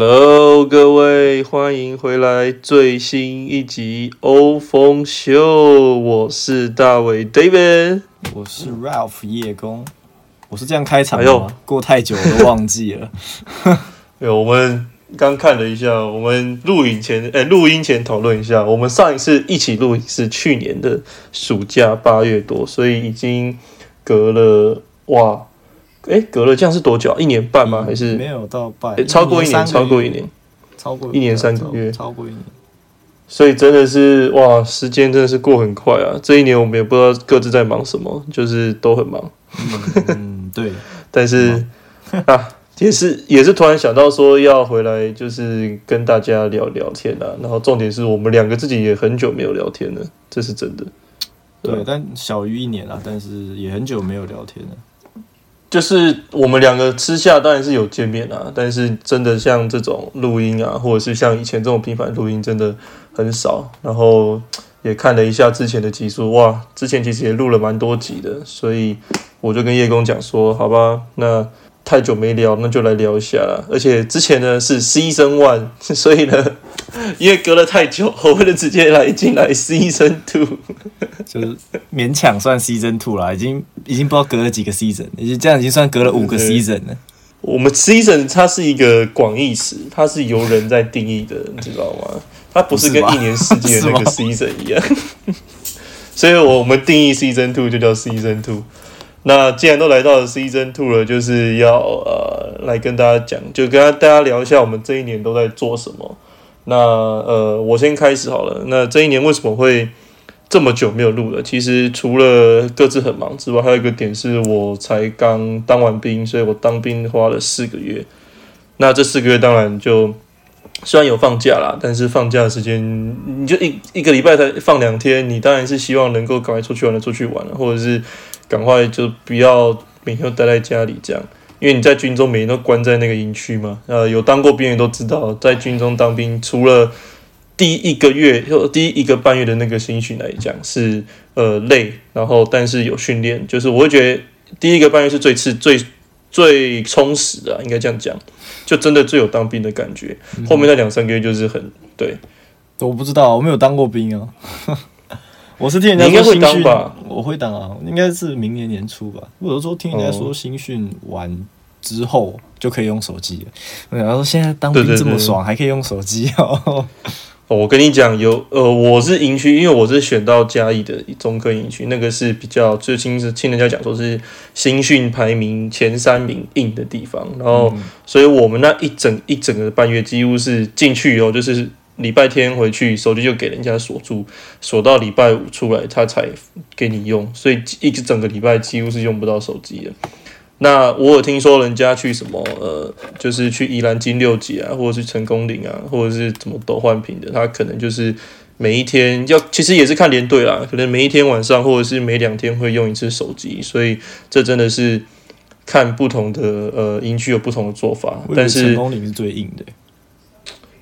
Hello，各位，欢迎回来最新一集欧风秀，我是大伟 David，我是 Ralph 叶公，我是这样开场的吗？过太久我都忘记了。有 我们刚看了一下，我们录影前，哎、录音前讨论一下，我们上一次一起录影是去年的暑假八月多，所以已经隔了哇，哎、隔了这样是多久啊？一年半吗？还是没有到半诶，超过一年？超过一年，，超过一年三个月超过一年。所以真的是哇，时间真的是过很快啊！这一年我们也不知道各自在忙什么，就是都很忙。嗯，对，但是啊，也是也是突然想到说要回来，就是跟大家聊聊天啊。然后重点是我们两个自己也很久没有聊天了，这是真的。对对，但小于一年啊，但是也很久没有聊天了。就是我们两个私下当然是有见面啊，但是真的像这种录音啊，或者是像以前这种频繁录音，真的很少。然后也看了一下之前的集数，哇，之前其实也录了蛮多集的，所以我就跟叶工讲说，好吧，那太久没聊，那就来聊一下啦。而且之前呢是 Season One，所以呢，因为隔了太久，我为了直接来进来 Season Two。就是勉强算 season two 了，已经已经不知道隔了几个 season，已经这样已经算隔了五个 season 了。我们 season 它是一个广义词，它是由人在定义的，你知道吗？它不是跟一年四季的那个 season 一样，所以我们定义 season two 就叫 season two。那既然都来到了 season two 了，就是要呃来跟大家讲，就跟大家聊一下我们这一年都在做什么。那呃，我先开始好了。那这一年为什么会这么久没有录了？其实除了各自很忙之外，还有一个点是我才刚当完兵，所以我当兵花了四个月。那这四个月当然就虽然有放假啦，但是放假的时间你就一一个礼拜才放两天，你当然是希望能够赶快出去玩的出去玩了，或者是赶快就不要每天都待在家里这样。因为你在军中每天都关在那个营区嘛，呃，有当过兵的都知道，在军中当兵，除了第一个月或第一个半月的那个新训来讲是呃累，然后但是有训练，就是我会觉得第一个半月是最次最最充实的、应该这样讲，就真的最有当兵的感觉。后面那两三个月就是很对，我不知道，我没有当过兵啊。我是听人家说新训吧，我会当啊，应该是明年年初吧。或者说听人家说新训完之后就可以用手机了。然后说现在当兵这么爽，还可以用手机哦。哦我跟你讲，有呃，我是营区，因为我是选到嘉义的中科营区，那个是比较最近是听人家讲说是新训排名前三名硬的地方，然后、所以我们那一整一整个半月几乎是进去以后就是礼拜天回去手机就给人家锁住，锁到礼拜五出来他才给你用，所以一整个礼拜几乎是用不到手机的。那我有听说人家去什么呃，就是去宜兰金六级啊，或者是成功岭啊，或者是怎么斗换屏的，他可能就是每一天要，其实也是看连队啦，可能每一天晚上或者是每两天会用一次手机，所以这真的是看不同的呃营区有不同的做法，为但是成功岭是最硬的，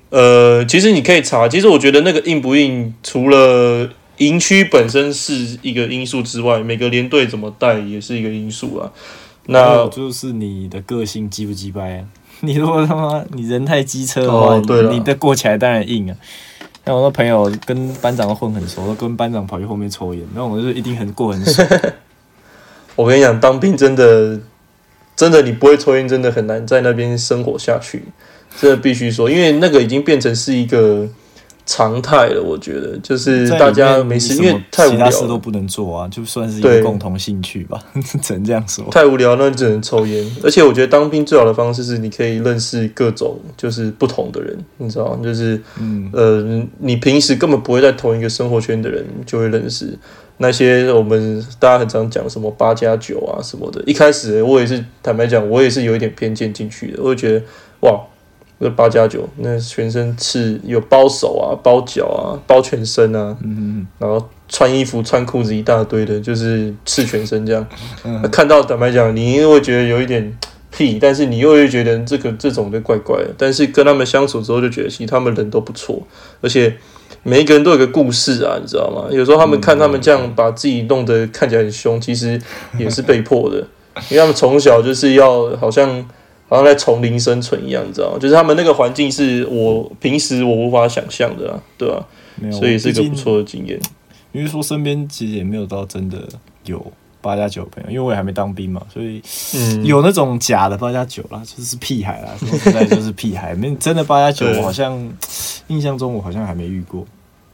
呃，其实你可以查，其实我觉得那个硬不硬，除了营区本身是一个因素之外，每个连队怎么带也是一个因素啊。那就是你的个性鸡不鸡掰啊？你如果他妈你人太机车的话，哦对你的过起来当然硬啊。像我那朋友跟班长混很熟，都跟班长跑去后面抽烟，那我就一定很过很爽。我跟你讲，当兵真的，真的你不会抽烟，真的很难在那边生活下去。这必须说，因为那个已经变成是一个常态了。我觉得，就是大家没事，因为太无聊其，他事都不能做啊，就算是一个共同兴趣吧，只能这样说。太无聊，那只能抽烟。而且我觉得当兵最好的方式是，你可以认识各种就是不同的人，你知道吗？就是嗯，呃，你平时根本不会在同一个生活圈的人，就会认识那些我们大家很常讲什么八加九啊什么的。一开始我也是坦白讲，我也是有一点偏见进去的，我就觉得哇，那八加九，那全身刺有包手啊、包脚啊、包全身啊，嗯然后穿衣服、穿裤子一大堆的，就是刺全身这样。看到坦白讲，你又会觉得有一点屁，但是你又会觉得这个这种的怪怪的。但是跟他们相处之后，就觉得其实他们人都不错，而且每一个人都有个故事啊，你知道吗？有时候他们看他们这样把自己弄得看起来很凶，其实也是被迫的，因为他们从小就是要好像好像在丛林生存一样，你知道吗？就是他们那个环境是我平时我无法想象的啊，对吧、没有，所以是一个不错的经验。因为说身边其实也没有到真的有八加九朋友，因为我也还没当兵嘛，所以嗯，有那种假的八加九啦，就是屁孩啦，说实在就是屁孩。没真的八加九，我好像印象中我好像还没遇过。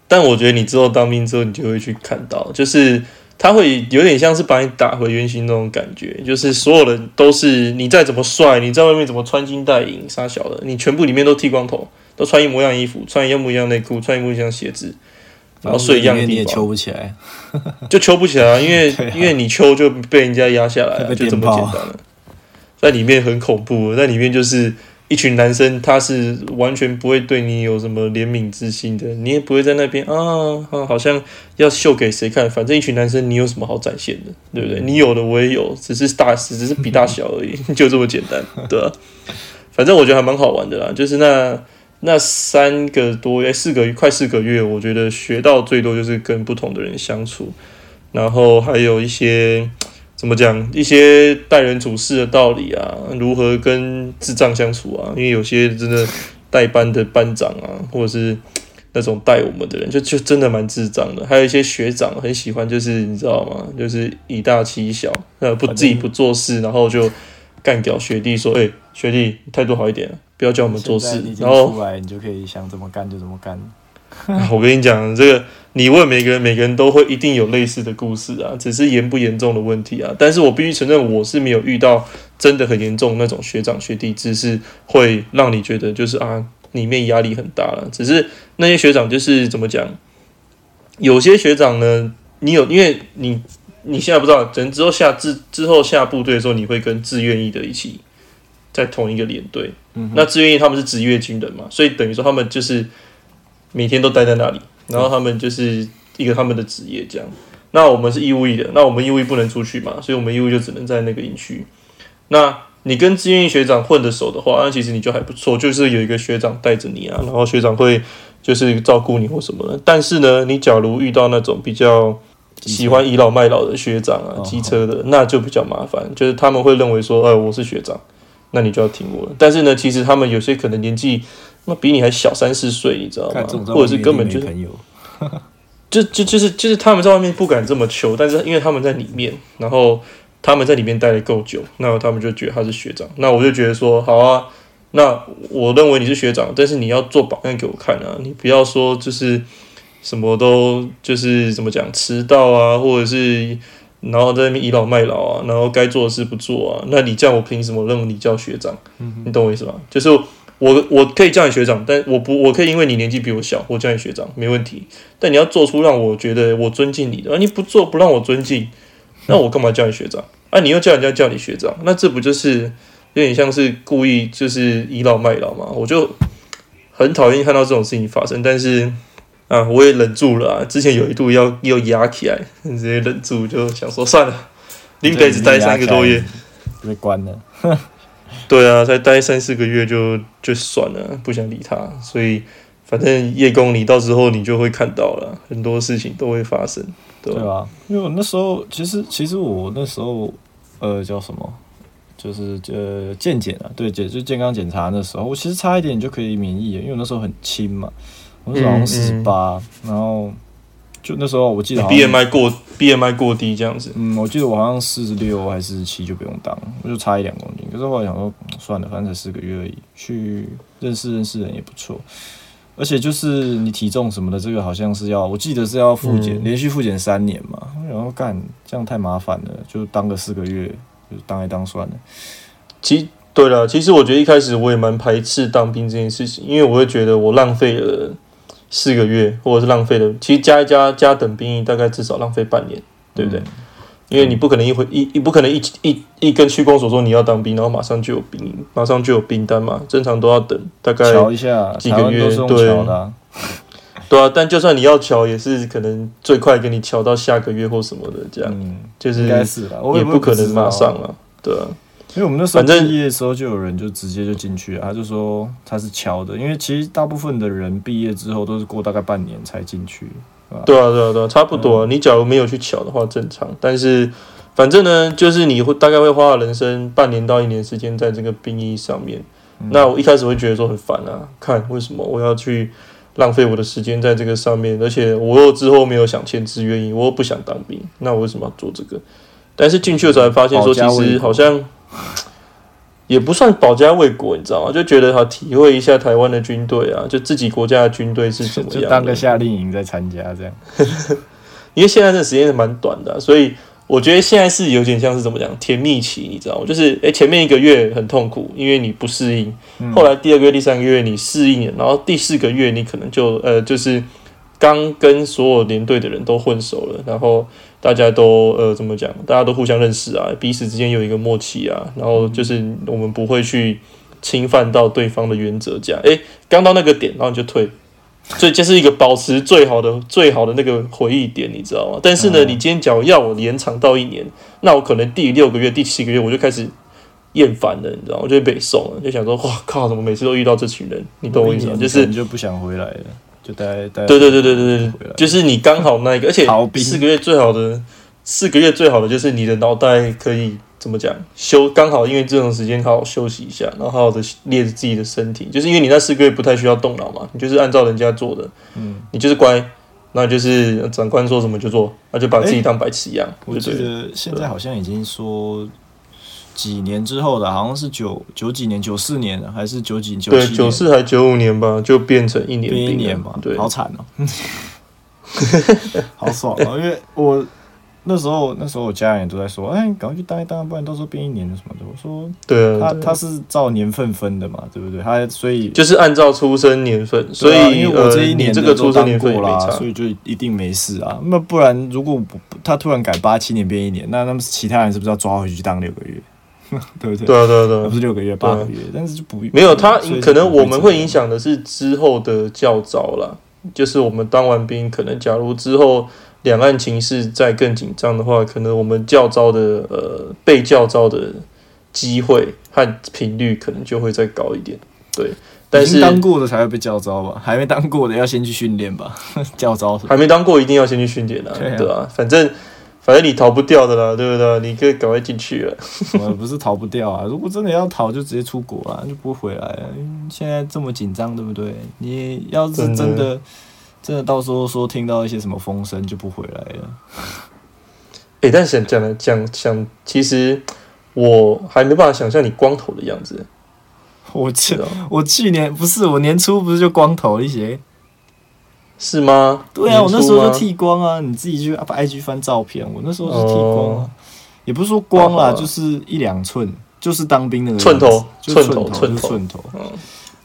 但我觉得你之后当兵之后，你就会去看到，就是他会有点像是把你打回原形那种感觉，就是所有人都是你再怎么帅，你在外面怎么穿金戴银、杀小的，你全部里面都剃光头，都穿一模一样衣服，穿一模一样内裤，穿一模一样鞋子，然后睡一样的地方，你也揪不起来，就揪不起来啊，因为、啊因为你揪就被人家压下来、啊，就这么简单了。在里面很恐怖，在里面就是一群男生，他是完全不会对你有什么怜悯之心的，你也不会在那边啊啊，好像要秀给谁看，反正一群男生，你有什么好展现的，对不对？你有的我也有，只是大只是比大小而已，就这么简单，对啊。反正我觉得还蛮好玩的啦，就是那那三个多月、四个快四个月，我觉得学到最多就是跟不同的人相处，然后还有一些怎么讲，一些待人处事的道理啊，如何跟智障相处啊，因为有些真的带班的班长啊，或者是那种带我们的人，就就真的蛮智障的。还有一些学长很喜欢，就是你知道吗？就是以大欺小，呃，不自己不做事，然后就干掉学弟说：“哎、学弟态度好一点，不要叫我们做事现在你已。”经然后出来，你就可以想怎么干就怎么干。我跟你讲，这个你问每个人，每个人都会一定有类似的故事啊，只是严不严重的问题啊。但是我必须承认，我是没有遇到真的很严重那种学长学弟只，是会让你觉得就是啊，里面压力很大了。只是那些学长就是怎么讲，有些学长呢，你有因为你你现在不知道，等之后下之之后下部队的时候，你会跟志愿役的一起在同一个连队。嗯那志愿役他们是职业军人嘛，所以等于说他们就是每天都待在那里，然后他们就是一个他们的职业这样。那我们是义务役的，那我们义务役不能出去嘛，所以我们义务就只能在那个营区。那你跟志愿学长混得熟的话，那其实你就还不错，就是有一个学长带着你啊，然后学长会就是照顾你或什么的。但是呢，你假如遇到那种比较喜欢倚老卖老的学长啊哦，机车的，那就比较麻烦，就是他们会认为说，呃，我是学长，那你就要听我的。但是呢，其实他们有些可能年纪那比你还小三四岁，你知道吗或者是根本就是朋友，就就就是就是他们在外面不敢这么求，但是因为他们在里面，然后他们在里面待的够久，那他们就觉得他是学长，那我就觉得说好啊，那我认为你是学长，但是你要做榜样给我看啊，你不要说就是什么都就是怎么讲迟到啊，或者是然后在那边倚老卖老啊，然后该做的事不做啊，那你这样我凭什么认为你叫学长？你懂我意思吗？就是我我可以叫你学长，但我不我可以因为你年纪比我小，我叫你学长没问题。但你要做出让我觉得我尊敬你的，而你不做不让我尊敬，那我干嘛叫你学长？啊，你又叫人家叫你学长，那这不就是有点像是故意就是倚老卖老嘛？我就很讨厌看到这种事情发生，但是啊，我也忍住了啊。之前有一度要要压起来，直接忍住，就想说算了，林北只待三个多月，被关了。对啊，才待三四个月就就算了，不想理他，所以反正叶公你到时候你就会看到了，很多事情都会发生，对吧？因为我那时候其实其实我那时候呃叫什么，就是呃健检啊，对检就健康检查那时候，我其实差一点就可以免疫了，因为我那时候很轻嘛，我那时候好像嗯十八、然后就那时候我记得 BMI 过 BMI 过低这样子，嗯，我记得我好像四十六还是七就不用当，我就差一两公斤。可是后来想说，嗯算了，反正才四个月而已，去认识认识人也不错。而且就是你体重什么的，这个好像是要，我记得是要复检，嗯连续复检三年嘛。然后干这样太麻烦了，就当个四个月，就当一当算了。其对了，其实我觉得一开始我也蛮排斥当兵这件事情，因为我会觉得我浪费了四个月，或者是浪费了，其实加一加加等兵役大概至少浪费半年，对不对？嗯因为你不可能一回一，一不可能一一一跟区公所说你要当兵，然后马上就有兵，马上就有兵单嘛，正常都要等大概几个月对、啊。对啊，但就算你要瞧，也是可能最快给你瞧到下个月或什么的，这样、嗯，就是也不不可能马上啊。啊，对啊，因为我们那时候毕业的时候就有人就直接就进去了，他就说他是敲的，因为其实大部分的人毕业之后都是过大概半年才进去。对啊，对啊，对啊，差不多。你假如没有去敲的话，正常，但是反正呢，就是你会大概会花人生半年到一年时间在这个兵役上面。那我一开始会觉得说很烦啊，看为什么我要去浪费我的时间在这个上面，而且我又之后没有想签志愿役，我又不想当兵，那我为什么要做这个？但是进去的时候才发现说，其实好像也不算保家卫国，你知道吗？就觉得好体会一下台湾的军队啊，就自己国家的军队是怎么样，就当个夏令营在参加这样。因为现在这时间是蛮短的，所以。我觉得现在是有点像是怎么讲甜蜜期，你知道吗？就是诶，前面一个月很痛苦，因为你不适应。后来第二个月、第三个月你适应了，然后第四个月你可能就呃，就是刚跟所有连队的人都混熟了，然后大家都呃怎么讲？大家都互相认识啊，彼此之间有一个默契啊，然后就是我们不会去侵犯到对方的原则，这样诶，刚到那个点，然后你就退。所以这是一个保持最好的、最好的那个回忆点，你知道吗？但是呢，你今天假如要我延长到一年，那我可能第六个月、第七个月我就开始厌烦了，你知道吗？我就被送了，就想说，哇靠，怎么每次都遇到这群人？你懂我意思吗？就是你就不想回来了，就待待。对对对对对对，就是你刚好那一个，而且四个月最好的，四个月最好的就是你的脑袋可以。怎么讲？休刚好，因为这种时间好好休息一下，然后好好的练自己的身体。就是因为你那四个月不太需要动脑嘛，你就是按照人家做的，嗯，你就是乖，那就是长官说什么就做，那就把自己当白痴一样。我觉得现在好像已经说几年之后的，好像是九九几年、九四年还是九几九对九四还九五年吧，就变成一年一年嘛，对，好惨哦，好爽哦，因为我。那时候，那时候我家人都在说：“哎，赶快去当一当，不然到时候变一年的什么的。”我说：“对啊，他他是照年份分的嘛，对不对？他所以就是按照出生年份，所以因为我这一年这个出生年份啦，所以就一定没事啊。那不然如果他突然改八七年变一年，那那么其他人是不是要抓回去当六个月？对不对？对啊对啊对啊，不是六个月八个月，但是就不没有他可能我们会影响的是之后的教招啦，就是我们当完兵，可能假如之后。两岸情势再更紧张的话，可能我们教招的呃被教招的机会和频率可能就会再高一点。对，但是当过的才会被教招吧？还没当过的要先去训练吧？教招还没当过一定要先去训练啊，对啊，反正反正你逃不掉的啦，对不对？你可以赶快进去了。不是逃不掉啊！如果真的要逃，就直接出国啊，就不会回来了。现在这么紧张，对不对？你要是真的。真的到时候说听到一些什么风声就不回来了。哎，但是讲来讲想，其实我还没办法想象你光头的样子。我去，我去年不是我年初不是就光头一些？是吗？对啊，我那时候就剃光啊。你自己去把 IG 翻照片，我那时候是剃光啊，也不是说光啊，就是一两寸，就是当兵那个寸头，寸头，寸头。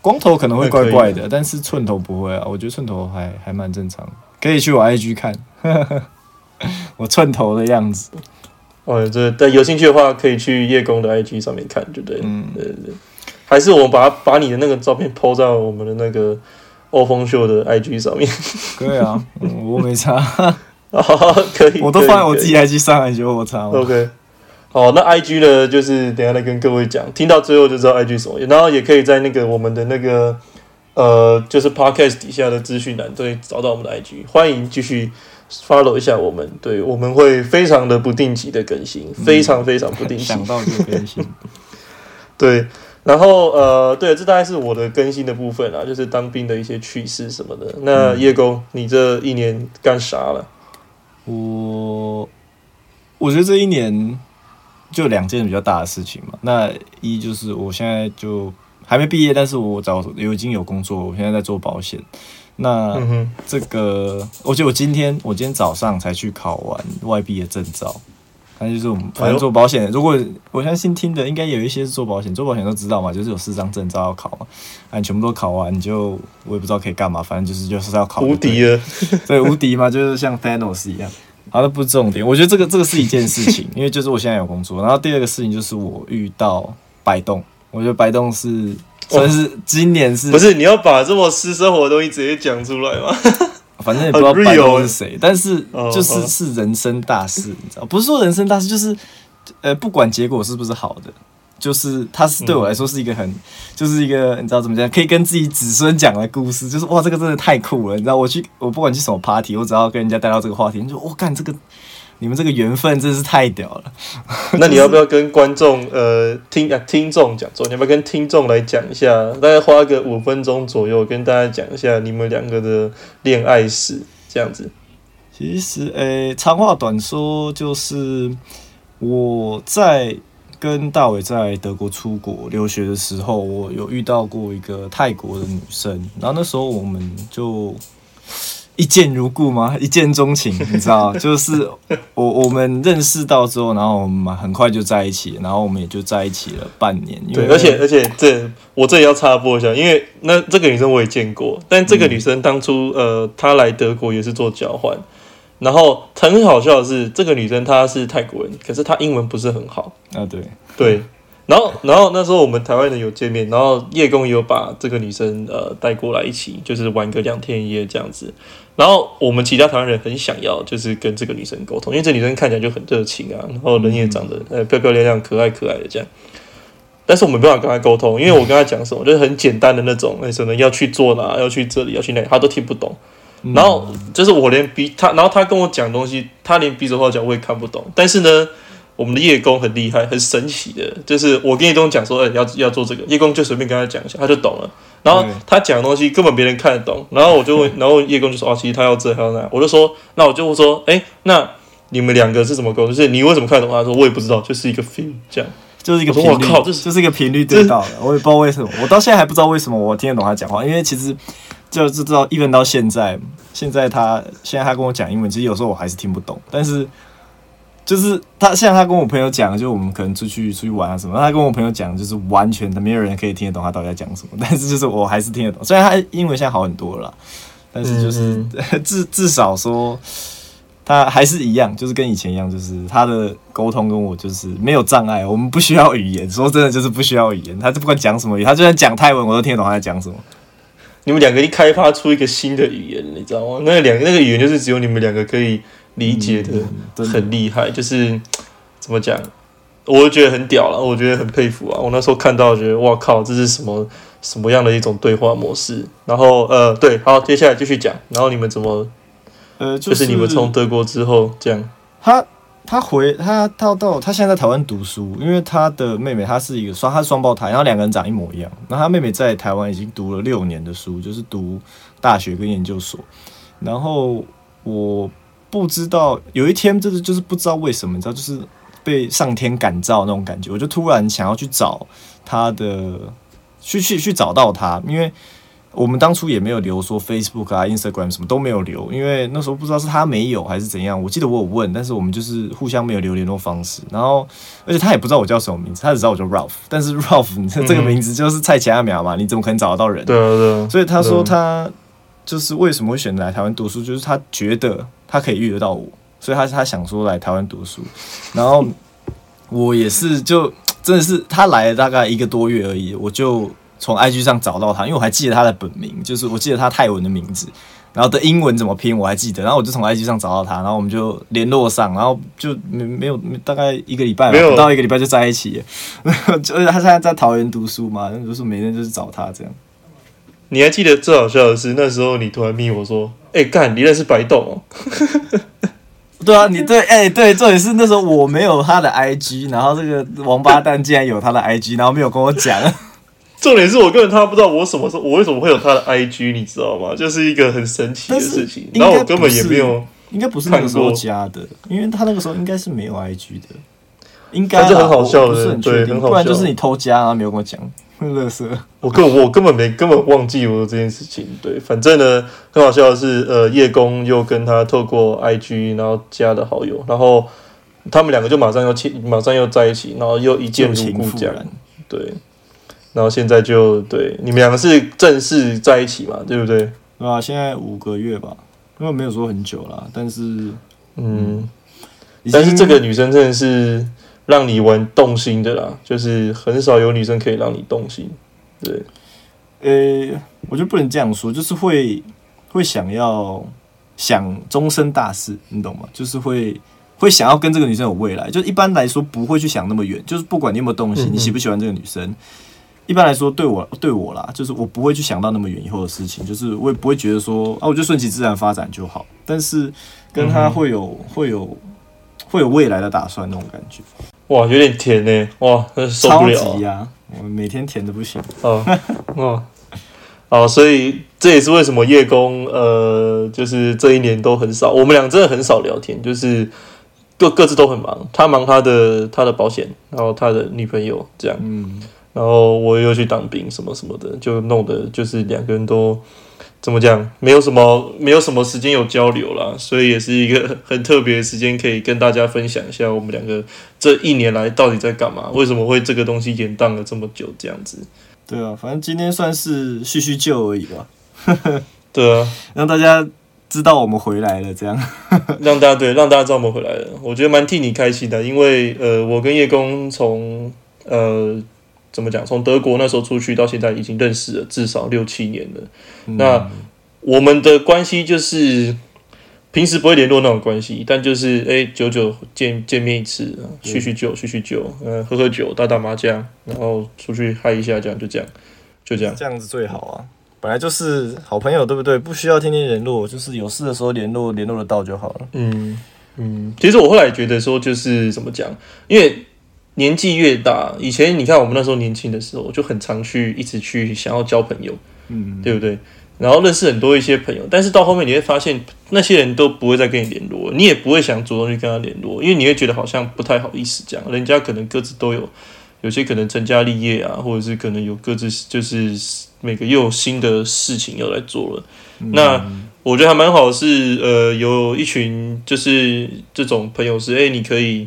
光头可能会怪怪的，但是寸头不会啊。我觉得寸头还还蛮正常，可以去我 IG 看 我寸头的样子。哦，这但有兴趣的话，可以去叶公的 IG 上面看，对不对。嗯，对对对。还是我把把你的那个照片 po 在我们的那个欧风秀的 IG 上面。可以啊，我没差。可以，我都放在我自己 IG 上来，就我差。OK。好，那 I G 呢？就是等下再跟各位讲，听到最后就知道 I G 什么，然后也可以在那个我们的那个呃，就是 Podcast 底下的资讯栏对找到我们的 I G，欢迎继续 follow 一下我们，对，我们会非常的不定期的更新，非常非常不定期，想到就更新。对，然后呃，对，这大概是我的更新的部分啊，就是当兵的一些趣事什么的。那叶工，你这一年干啥了？我我觉得这一年。就两件比较大的事情嘛，那一就是我现在就还没毕业，但是我早有已经有工作，我现在在做保险。那这个，我觉得我今天我今天早上才去考完外币的证照，那就是我们反正做保险。如果我相信听的应该有一些是做保险，做保险都知道嘛，就是有四张证照要考嘛，啊，你全部都考完，你就我也不知道可以干嘛，反正就是就是要考无敌了，对，无敌嘛，就是像 Thanos 一样。好，那不是重点。我觉得这个这个是一件事情，因为就是我现在有工作。然后第二个事情就是我遇到白洞，我觉得白洞是算是今年是不是你要把这么私生活的东西直接讲出来吗？反正也不知道白洞是谁，但是就是是人生大事，你知道？不是说人生大事，就是呃，不管结果是不是好的。就是它是对我来说是一个很，就是一个你知道怎么讲，可以跟自己子孙讲的故事。就是哇，这个真的太酷了，你知道？我去，我不管去什么 party，我只要跟人家带到这个话题，你说我干这个，你们这个缘分真是太屌了。那你要不要跟观众呃听啊听众讲座？你要不要跟听众来讲一下？大概花个五分钟左右，跟大家讲一下你们两个的恋爱史，这样子。其实，诶、长话短说，就是我在跟大伟在德国出国留学的时候，我有遇到过一个泰国的女生，然后那时候我们就一见如故吗，一见钟情，你知道，就是我我们认识到之后，然后我们很快就在一起，然后我们也就在一起了半年。因对，而且而且这我这里要插播一下，因为那这个女生我也见过，但这个女生当初、呃她来德国也是做交换，然后很好笑的是，这个女生她是泰国人，可是她英文不是很好，啊，对，对，然后然后那时候我们台湾人有见面，然后叶公也有把这个女生呃带过来一起，就是玩个两天一夜这样子。然后我们其他台湾人很想要，就是跟这个女生沟通，因为这女生看起来就很热情啊，然后人也长得呃漂漂亮亮、可爱可爱的这样。但是我们没办法跟她沟通，因为我跟她讲什么，就是很简单的那种，哎，什么要去做哪，要去这里，要去那里，她都听不懂。然后就是我连鼻她，然后她跟我讲东西，她连比手画脚我也看不懂。但是呢，我们的叶公很厉害，很神奇的，就是我跟叶公讲说，哎、要要做这个，叶公就随便跟他讲一下，他就懂了。然后他讲的东西根本别人看得懂，然后我就问，然后叶公就说，哦，其实他要这，他要那，我就说，那我就说，哎、那你们两个是怎么沟通？就是你为什么看得懂？他说我也不知道，就是一个 feel 这样。就是一个频率，我靠这是就是一个频率对到的，我也不知道为什么，我到现在还不知道为什么我听得懂他讲话，因为其实就是知道一直到现在，现在他现在他跟我讲英文，其实有时候我还是听不懂，但是就是他像他跟我朋友讲，就我们可能出去出去玩啊什么，他跟我朋友讲，就是完全的没有人可以听得懂他到底在讲什么，但是就是我还是听得懂，虽然他英文现在好很多了啦，但是就是、至 至少说。他还是一样，就是跟以前一样，就是他的沟通跟我就是没有障碍，我们不需要语言。说真的，就是不需要语言。他就不管讲什么语，他就算讲泰文，我都听得懂他在讲什么。你们两个一开发出一个新的语言，你知道吗？那两个那个语言就是只有你们两个可以理解的，很厉害。就是 怎么讲，我就觉得很屌了，我觉得很佩服啊。我那时候看到，觉得哇靠，这是什么什么样的一种对话模式？然后呃，对，好，接下来继续讲。然后你们怎么，呃，就是你们从德国之后这样，他他回他到到他现在在台湾读书，因为他的妹妹她是一个双，她是双胞胎，然后两个人长一模一样。然后他妹妹在台湾已经读了六年的书，就是读大学跟研究所。然后我不知道有一天，就是就是不知道为什么，你知道，就是被上天感召那种感觉，我就突然想要去找他的，去去去找到他，因为。我们当初也没有留说 Facebook 啊、Instagram 什么都没有留，因为那时候不知道是他没有还是怎样。我记得我有问，但是我们就是互相没有留联络方式。然后，而且他也不知道我叫什么名字，他只知道我叫 Ralph。但是 Ralph 你这这个名字就是蔡奇阿苗嘛，你怎么可能找得到人？对啊对啊，所以他说对他就是为什么会选择来台湾读书，就是他觉得他可以遇得到我，所以他他想说来台湾读书。然后我也是就真的是他来了大概一个多月而已，我就从 IG 上找到他，因为我还记得他的本名，就是我记得他泰文的名字。然后的英文怎么拼我还记得，然后我就从 IG 上找到他，然后我们就联络上，然后就没没有大概一个礼拜吧，没有不到一个礼拜就在一起了。就是他现在在桃园读书嘛，那就是每天就是找他这样。你还记得最好笑的是那时候你突然密我说，哎、干，你认识白豆哦？对啊，你对，哎、对，重点是那时候我没有他的 IG，然后这个王八蛋竟然有他的 IG，然后没有跟我讲。重点是我根本他不知道我什么时候，我为什么会有他的 IG，你知道吗？就是一个很神奇的事情。然后我根本也没有，应该不是那个时候加的，因为他那个时候应该是没有 IG 的，应该啦但是很好笑的是很确定，对很好笑不然就是你偷加然后没有跟我讲，乐色。我根本我根本没根本忘记我这件事情。对，反正呢，很好笑的是，呃，叶公又跟他透过 IG 然后加了好友，然后他们两个就马上又亲，马上又在一起，然后又一见如故这样。。对，然后现在就对你们两个是正式在一起嘛，对不对？对啊，现在五个月吧，因为没有说很久啦，但是嗯，但是这个女生真的是让你玩动心的啦，就是很少有女生可以让你动心。对，呃，我觉得不能这样说，就是会会想要想终身大事，你懂吗？就是会会想要跟这个女生有未来。就一般来说不会去想那么远，就是不管你有没有动心，嗯嗯你喜不喜欢这个女生。一般来说，对我对我啦，就是我不会去想到那么远以后的事情，就是我也不会觉得说啊，我就顺其自然发展就好。但是跟他嗯哼会有会有会有未来的打算那种感觉。哇，有点甜呢，哇，真受不了。我每天甜的不行。哦哦。哦，所以这也是为什么叶公呃，就是这一年都很少，我们俩真的很少聊天，就是各各自都很忙，他忙他的他的保险，然后他的女朋友这样，嗯，然后我又去当兵什么什么的，就弄得就是两个人都怎么讲，没有什么没有什么时间有交流啦，所以也是一个 很特别的时间，可以跟大家分享一下我们两个这一年来到底在干嘛，为什么会这个东西延宕了这么久这样子。对啊，反正今天算是叙叙旧而已吧，对啊，让大家知道我们回来了。这样，让大家对让大家知道我们回来了，我觉得蛮替你开心的，因为呃，我跟叶公从呃怎么讲，从德国那时候出去到现在已经认识了至少六七年了。那我们的关系就是平时不会联络那种关系，但就是哎、久久见见面一次，叙叙旧，叙叙旧，呃，喝喝酒，打打麻将，然后出去嗨一下，这样就这样，就这样。这样子最好啊。本来就是好朋友，对不对？不需要天天联络，就是有事的时候联络，联络得到就好了。嗯嗯，其实我后来觉得说，就是怎么讲，因为年纪越大，以前你看我们那时候年轻的时候，就很常去一直去想要交朋友，嗯，对不对？然后认识很多一些朋友，但是到后面你会发现，那些人都不会再跟你联络，你也不会想主动去跟他联络，因为你会觉得好像不太好意思讲，人家可能各自都有，有些可能成家立业啊，或者是可能有各自就是每个又有新的事情要来做了。那我觉得还蛮好的是，呃，有一群就是这种朋友是，哎、你可以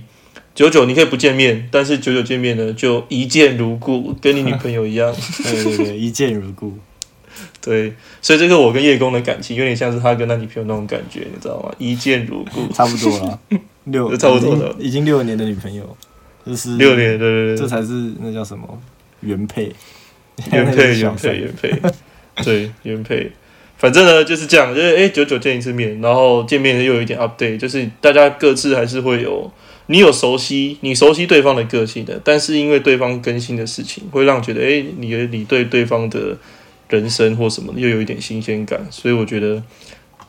久久你可以不见面，但是九九见面呢，就一见如故，跟你女朋友一样。对对对，一见如故。对，所以这个我跟叶公的感情有点像是他跟他女朋友那种感觉，你知道吗？一见如故，差不多了，六差不多了已经六年的女朋友，就是六，年，对对对，这才是那叫什么原配，原配原配原配，对原配。反正呢就是这样，就是哎，久久见一次面，然后见面又有一点 update，就是大家各自还是会有你有熟悉你熟悉对方的个性的，但是因为对方更新的事情，会让觉得哎，你你对对方的人生或什么又有一点新鲜感，所以我觉得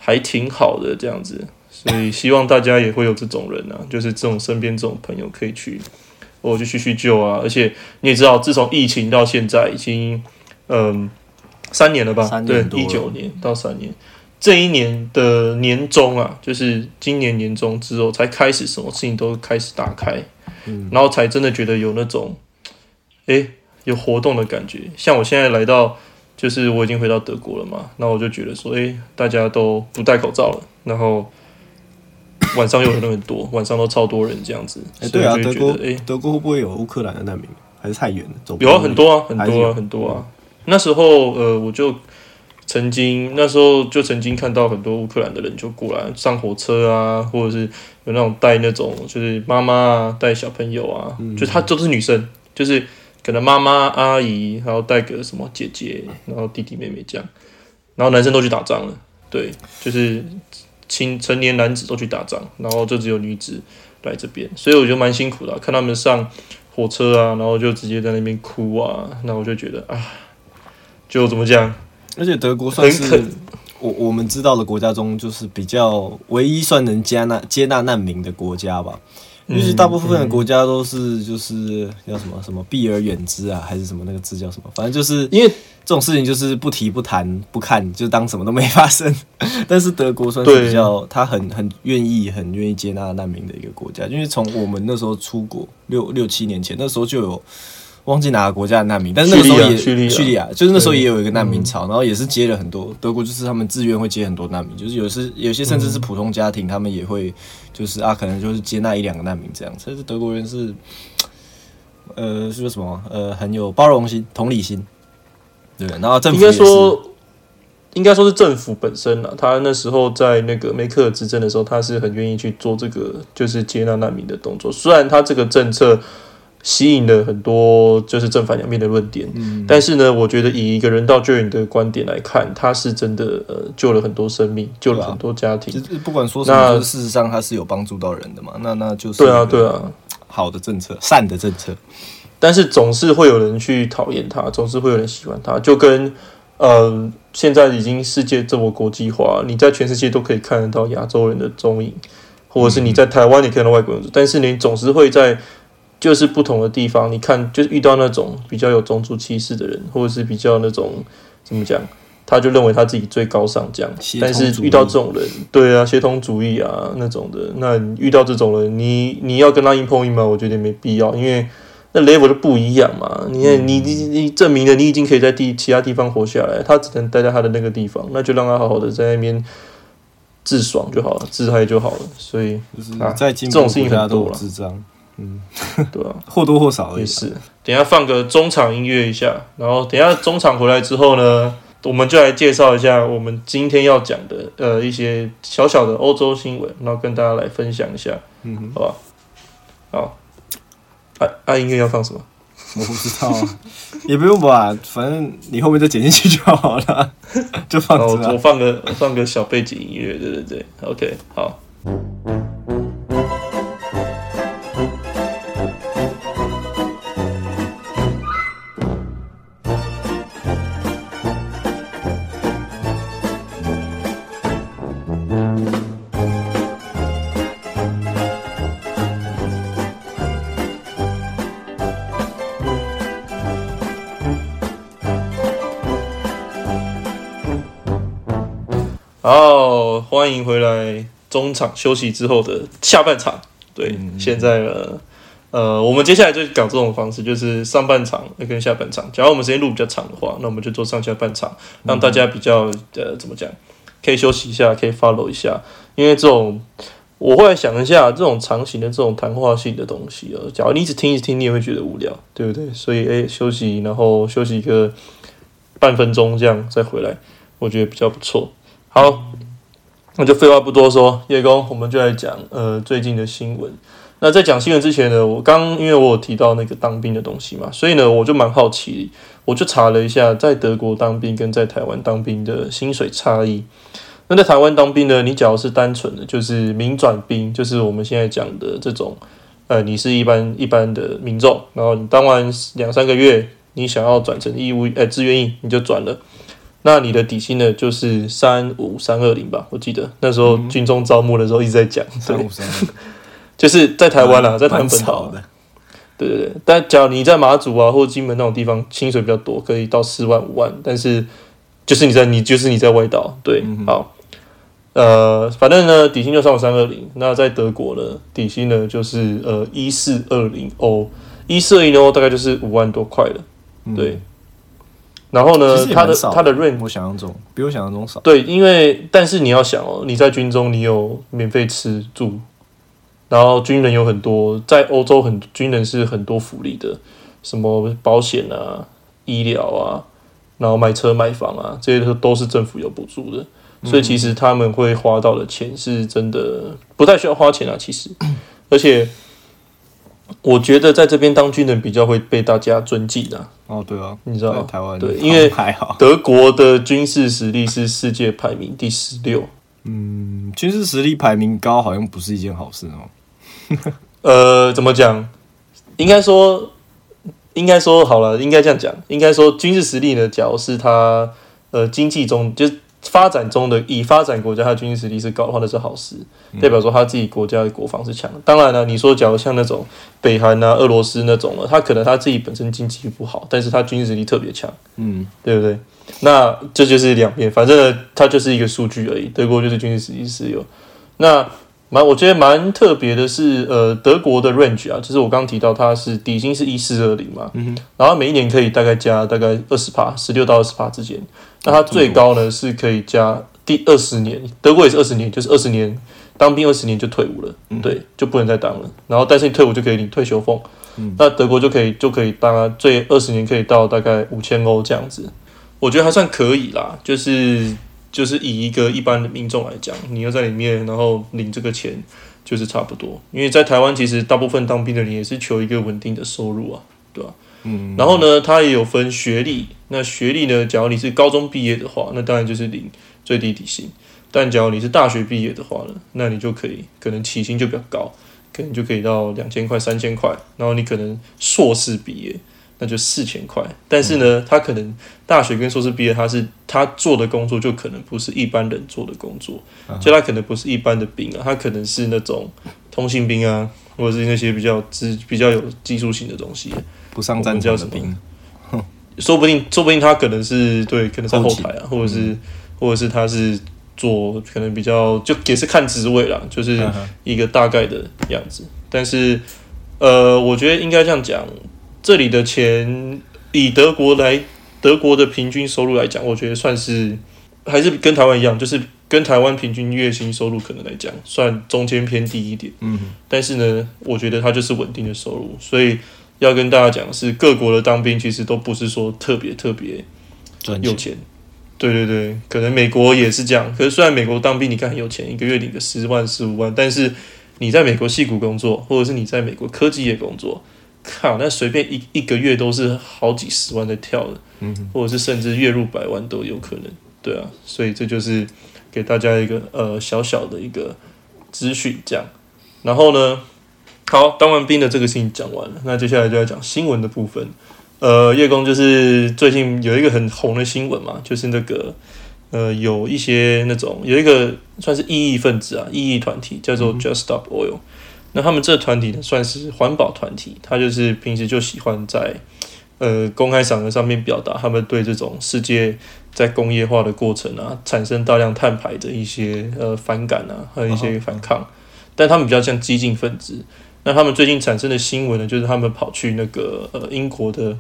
还挺好的这样子。所以希望大家也会有这种人啊，就是这种身边这种朋友可以去，我去叙叙旧啊。而且你也知道，自从疫情到现在已经嗯三年了吧？对一九年到三年。这一年的年终啊，就是今年年终之后才开始，什么事情都开始打开，嗯然后才真的觉得有那种，诶，有活动的感觉。像我现在来到，就是我已经回到德国了嘛，那我就觉得说，诶，大家都不戴口罩了，然后晚上又有人很多，晚上都超多人这样子，哎，对啊，德国就会觉得，诶，德国会不会有乌克兰的难民？还是太远了，走有啊，很多啊，很多啊，很多啊。那时候，呃，我就曾经那时候就曾经看到很多乌克兰的人就过来上火车啊，或者是有那种带那种就是妈妈啊带小朋友啊，就她都是女生，就是可能妈妈阿姨，然后带个什么姐姐，然后弟弟妹妹这样，然后男生都去打仗了，对，就是青成年男子都去打仗，然后就只有女子来这边，所以我觉得蛮辛苦的啊、看他们上火车啊，然后就直接在那边哭啊，那我就觉得啊，就怎么讲，而且德国算是我我们知道的国家中，就是比较唯一算能接纳接纳难民的国家吧。因为大部分的国家都是就是叫什么什么避而远之啊，还是什么那个字叫什么？反正就是因为这种事情就是不提不谈不看，就当什么都没发生。但是德国算是比较，他很很愿意很愿意接纳难民的一个国家，因为从我们那时候出国六六七年前，那时候就有忘记哪个国家的难民，但是那个时候也叙利亚叙利亚，就是那时候也有一个难民潮，然后也是接了很多德国，就是他们自愿会接很多难民，就是有时有些甚至是普通家庭，他们也会就是啊，可能就是接纳一两个难民这样，所以是德国人是。呃，是说什么？呃，很有包容心、同理心，对。然后政府应该说，应该说是政府本身啊，他那时候在那个梅克尔执政的时候，他是很愿意去做这个就是接纳难民的动作。虽然他这个政策吸引了很多就是正反两面的论点，嗯但是呢，我觉得以一个人道救援的观点来看，他是真的呃救了很多生命，救了很多家庭。就是不管说什么，那就是事实上他是有帮助到人的嘛。那那就是对啊，对啊。好的政策，善的政策。但是总是会有人去讨厌他，总是会有人喜欢他，就跟呃，现在已经世界这么国际化，你在全世界都可以看得到亚洲人的踪影，或者是你在台湾你看到外国人，但是你总是会在就是不同的地方，你看就是遇到那种比较有种族歧视的人，或者是比较那种怎么讲，他就认为他自己最高尚这样但是遇到这种人，对啊，协同主义啊那种的，那你遇到这种人，你你要跟他硬碰硬吗？我觉得没必要，因为。那 level 就不一样嘛，你看你你你证明了你已经可以在地其他地方活下来，他只能待在他的那个地方，那就让他好好的在那边自爽就好了，自嗨就好了。所以就是啊在进步这种事情很多了智障，对啊，或多或少。也是。等一下放个中场音乐一下，然后等一下中场回来之后呢，我们就来介绍一下我们今天要讲的呃一些小小的欧洲新闻，然后跟大家来分享一下，嗯，好吧？好，啊啊，音乐要放什么？我不知道啊，也不用吧，反正你后面再剪进去就好了，就放着啊。我放个放个小背景音乐，对对对，OK，好。好，欢迎回来中场休息之后的下半场。对，现在呢，呃，我们接下来就搞这种方式，就是上半场跟下半场。假如我们时间录比较长的话，那我们就做上下半场，让大家比较呃怎么讲，可以休息一下，可以 follow 一下。因为这种，我后来想一下，这种长型的这种谈话性的东西啊，假如你一直听一直听，你也会觉得无聊，对不对？所以，诶，休息，然后休息一个半分钟，这样再回来，我觉得比较不错。好，那就废话不多说，叶公，我们就来讲呃最近的新闻。那在讲新闻之前呢，我刚因为我有提到那个当兵的东西嘛，所以呢我就蛮好奇，我就查了一下在德国当兵跟在台湾当兵的薪水差异。那在台湾当兵呢，你假如是单纯的就是民转兵，就是我们现在讲的这种，呃，你是一般一般的民众，然后你当完两三个月，你想要转成义务呃志愿役，你就转了。那你的底薪呢，就是三五三二零吧，我记得。那时候军中招募的时候一直在讲，三五，三二，就是在台湾啦，在台湾蛮本岛。对对对。但假如你在马祖啊或金门那种地方，薪水比较多，可以到四万五万，但是就是你在你就是你在外岛，对，好，呃，反正呢底薪就三五三二零，那在德国呢底薪呢就是呃一四二零欧，一四二零欧大概就是五万多块了，对。然后呢其实，也它的他的 range 我想象中比我想象中少。对，因为但是你要想哦，你在军中你有免费吃住，然后军人有很多，在欧洲很军人是很多福利的，什么保险啊、医疗啊，然后买车买房啊，这些都都是政府有补助的，所以其实他们会花到的钱是真的不太需要花钱啊，其实，而且我觉得在这边当军人比较会被大家尊敬啊，哦，对啊，你知道在台湾对因为还好。德国的军事实力是世界排名第十六。嗯，军事实力排名高好像不是一件好事哦。呃，怎么讲？应该说，应该说好了，应该这样讲，应该说军事实力呢，假如是它呃经济中就是发展中的以发展国家，它的军事实力是高的话，那是好事，代表说他自己国家的国防是强。当然了，你说假如像那种北韩啊、俄罗斯那种了，他可能他自己本身经济不好，但是他军事实力特别强，嗯，对不对？那这就是两边，反正，它就是一个数据而已。德国就是军事实力是有。那蛮，我觉得蛮特别的是，呃，德国的 range 啊，就是我刚刚提到，它是底薪是一四二零嘛，然后每一年可以大概加大概二十帕，十六到二十帕之间。那它最高呢是可以加第二十年，德国也是二十年，就是二十年当兵二十年就退伍了，对，就不能再当了。然后但是你退伍就可以领退休俸，那德国就可以就可以当最二十年可以到大概五千欧这样子。我觉得还算可以啦，就是就是以一个一般的民众来讲，你要在里面，然后领这个钱，就是差不多。因为在台湾，其实大部分当兵的人也是求一个稳定的收入啊，对吧、嗯，然后呢，它也有分学历，那学历呢，假如你是高中毕业的话，那当然就是领最低底薪；但假如你是大学毕业的话呢，那你就可以可能起薪就比较高，可能就可以到两千块、三千块。然后你可能硕士毕业。那就四千块。但是呢，他可能大学跟硕士毕业，他是他做的工作就可能不是一般人做的工作，就他可能不是一般的兵啊，他可能是那种通信兵啊，或者是那些比较资比较有技术性的东西，不上战场的兵，说不定说不定他可能是对，可能是后台啊，或者是或者是他是做可能比较就也是看职位啦，就是一个大概的样子。但是呃，我觉得应该这样讲，这里的钱以德国来德国的平均收入来讲，我觉得算是还是跟台湾一样，就是跟台湾平均月薪收入可能来讲，算中间偏低一点。嗯，但是呢，我觉得它就是稳定的收入，所以要跟大家讲，是各国的当兵其实都不是说特别特别有钱。对对对，可能美国也是这样。可是虽然美国当兵你看很有钱，一个月领个十万十五万，但是你在美国戏谷工作，或者是你在美国科技业工作。靠，那随便一一个月都是好几十万在跳的，嗯，或者是甚至月入百万都有可能，对啊，所以这就是给大家一个呃小小的一个资讯，这样。然后呢，好，当完兵的这个事情讲完了，那接下来就要讲新闻的部分。呃，叶公就是最近有一个很红的新闻嘛，就是那个呃有一些那种有一个算是异议分子啊，异议团体叫做 Just Stop Oil。那他们这团体呢，算是环保团体，他就是平时就喜欢在呃公开场合上面表达他们对这种世界在工业化的过程啊，产生大量碳排的一些呃反感啊，和一些反抗。但他们比较像激进分子。那他们最近产生的新闻呢，就是他们跑去那个呃英国的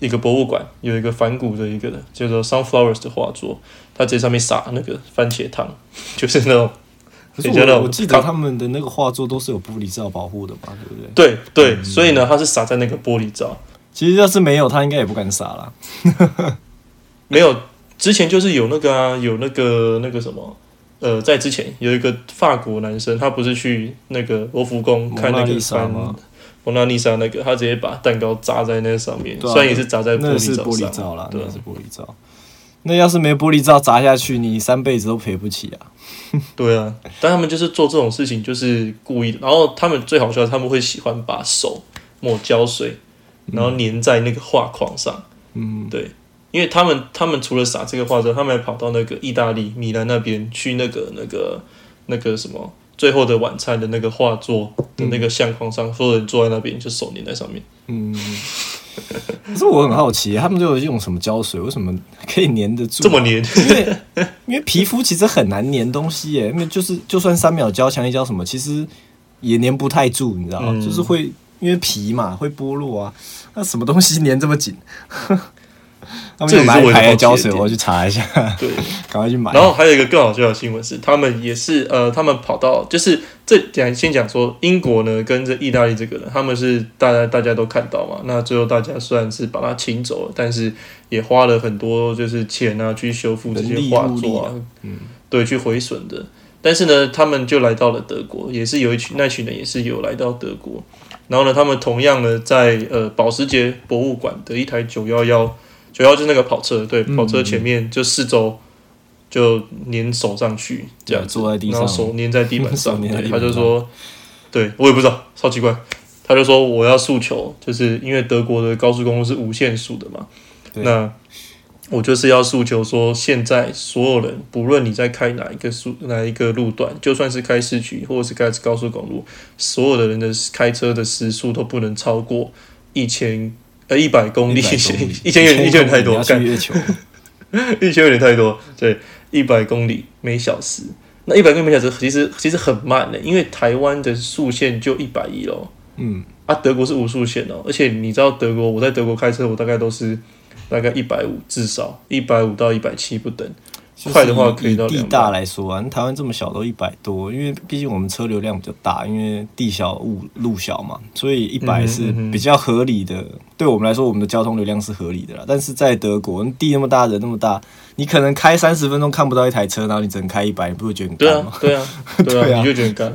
一个博物馆，有一个反骨的一个叫做 Sunflowers 的画作，他在上面撒那个番茄汤，就是那种。可是我我记得他们的那个画作都是有玻璃罩保护的嘛，对不对？对对，所以呢，他是撒在那个玻璃罩。其实要是没有，他应该也不敢撒了。没有，之前就是有那个啊，有那个那个什么，呃，在之前有一个法国男生，他不是去那个罗浮宫看那个翻蒙娜丽莎那个，他直接把蛋糕砸在那上面，虽然也是砸在玻璃罩上，对，是玻璃罩。那要是没玻璃罩砸下去，你三辈子都赔不起啊！对啊，但他们就是做这种事情，就是故意的。然后他们最好笑，他们会喜欢把手抹胶水，然后粘在那个画框上。嗯，对，因为他们他们除了撒这个画之后，他们还跑到那个意大利米兰那边去那个那个那个什么最后的晚餐的那个画作的那个相框上，所有人坐在那边就手粘在上面。嗯。可是我很好奇，他们就用什么胶水？为什么可以粘得住？这么粘？因为因为皮肤其实很难粘东西耶，因为就是就算三秒胶、强力胶什么，其实也粘不太住，你知道吗？就是会因为皮嘛会剥落啊，那什么东西粘这么紧？他们有买一排胶水，我去查一下。对，赶快去买。然后还有一个更好笑的新闻是，他们也是呃，他们跑到就是这讲先讲说英国呢跟这意大利这个人，他们是大家大家都看到嘛。那最后大家虽然是把他请走了，但是也花了很多就是钱啊去修复这些画作啊，嗯，对，去毁损的。但是呢，他们就来到了德国，也是有一群那群人也是有来到德国。然后呢，他们同样呢在呃保时捷博物馆的一台九幺幺。主要就是那个跑车，对，跑车前面就四周就粘手上去，这样坐在地上，然后手粘在地板上。对，他就说，对我也不知道，超奇怪。他就说我要诉求，就是因为德国的高速公路是无限速的嘛，那我就是要诉求说，现在所有人，不论你在开哪一个速哪一个路段，就算是开市区或者是开高速公路，所有的人的开车的时速都不能超过一千。呃，一百公里，一千元，一千元太多，干月球，一千有点太多。对，一百公里每小时，那一百公里每小时其实其实很慢的，因为台湾的速限就一百一咯。嗯，啊，德国是无速限哦，而且你知道德国，我在德国开车，我大概都是大概一百五，至少一百五到一百七不等。快的话可以到地大来说啊，台湾这么小都一百多，因为毕竟我们车流量比较大，因为地小物路小嘛，所以一百是比较合理的。对我们来说，我们的交通流量是合理的啦。但是在德国，地那么大，人那么大，你可能开三十分钟看不到一台车，然后你只能开一百，你不会觉得很干吗？对啊，对啊，对啊，你就觉得很干。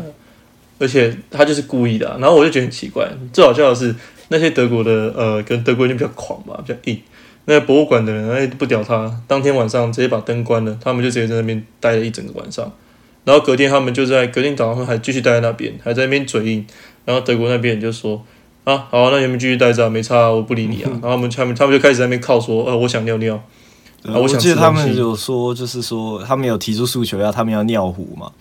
而且他就是故意的，然后我就觉得很奇怪。最好笑的是那些德国的呃，跟德国人比较狂吧，比较硬。那博物馆的人哎不屌他，当天晚上直接把灯关了，他们就直接在那边待了一整个晚上。然后隔天他们就在隔天早上还继续待在那边，还在那边嘴硬。然后德国那边就说：“啊，好，那你们继续待着，没差，我不理你啊。然后他们他们他们就开始在那边靠说，呃，我想尿尿。啊我想我记得他们有说，就是说他们有提出诉求，要他们要尿壶嘛，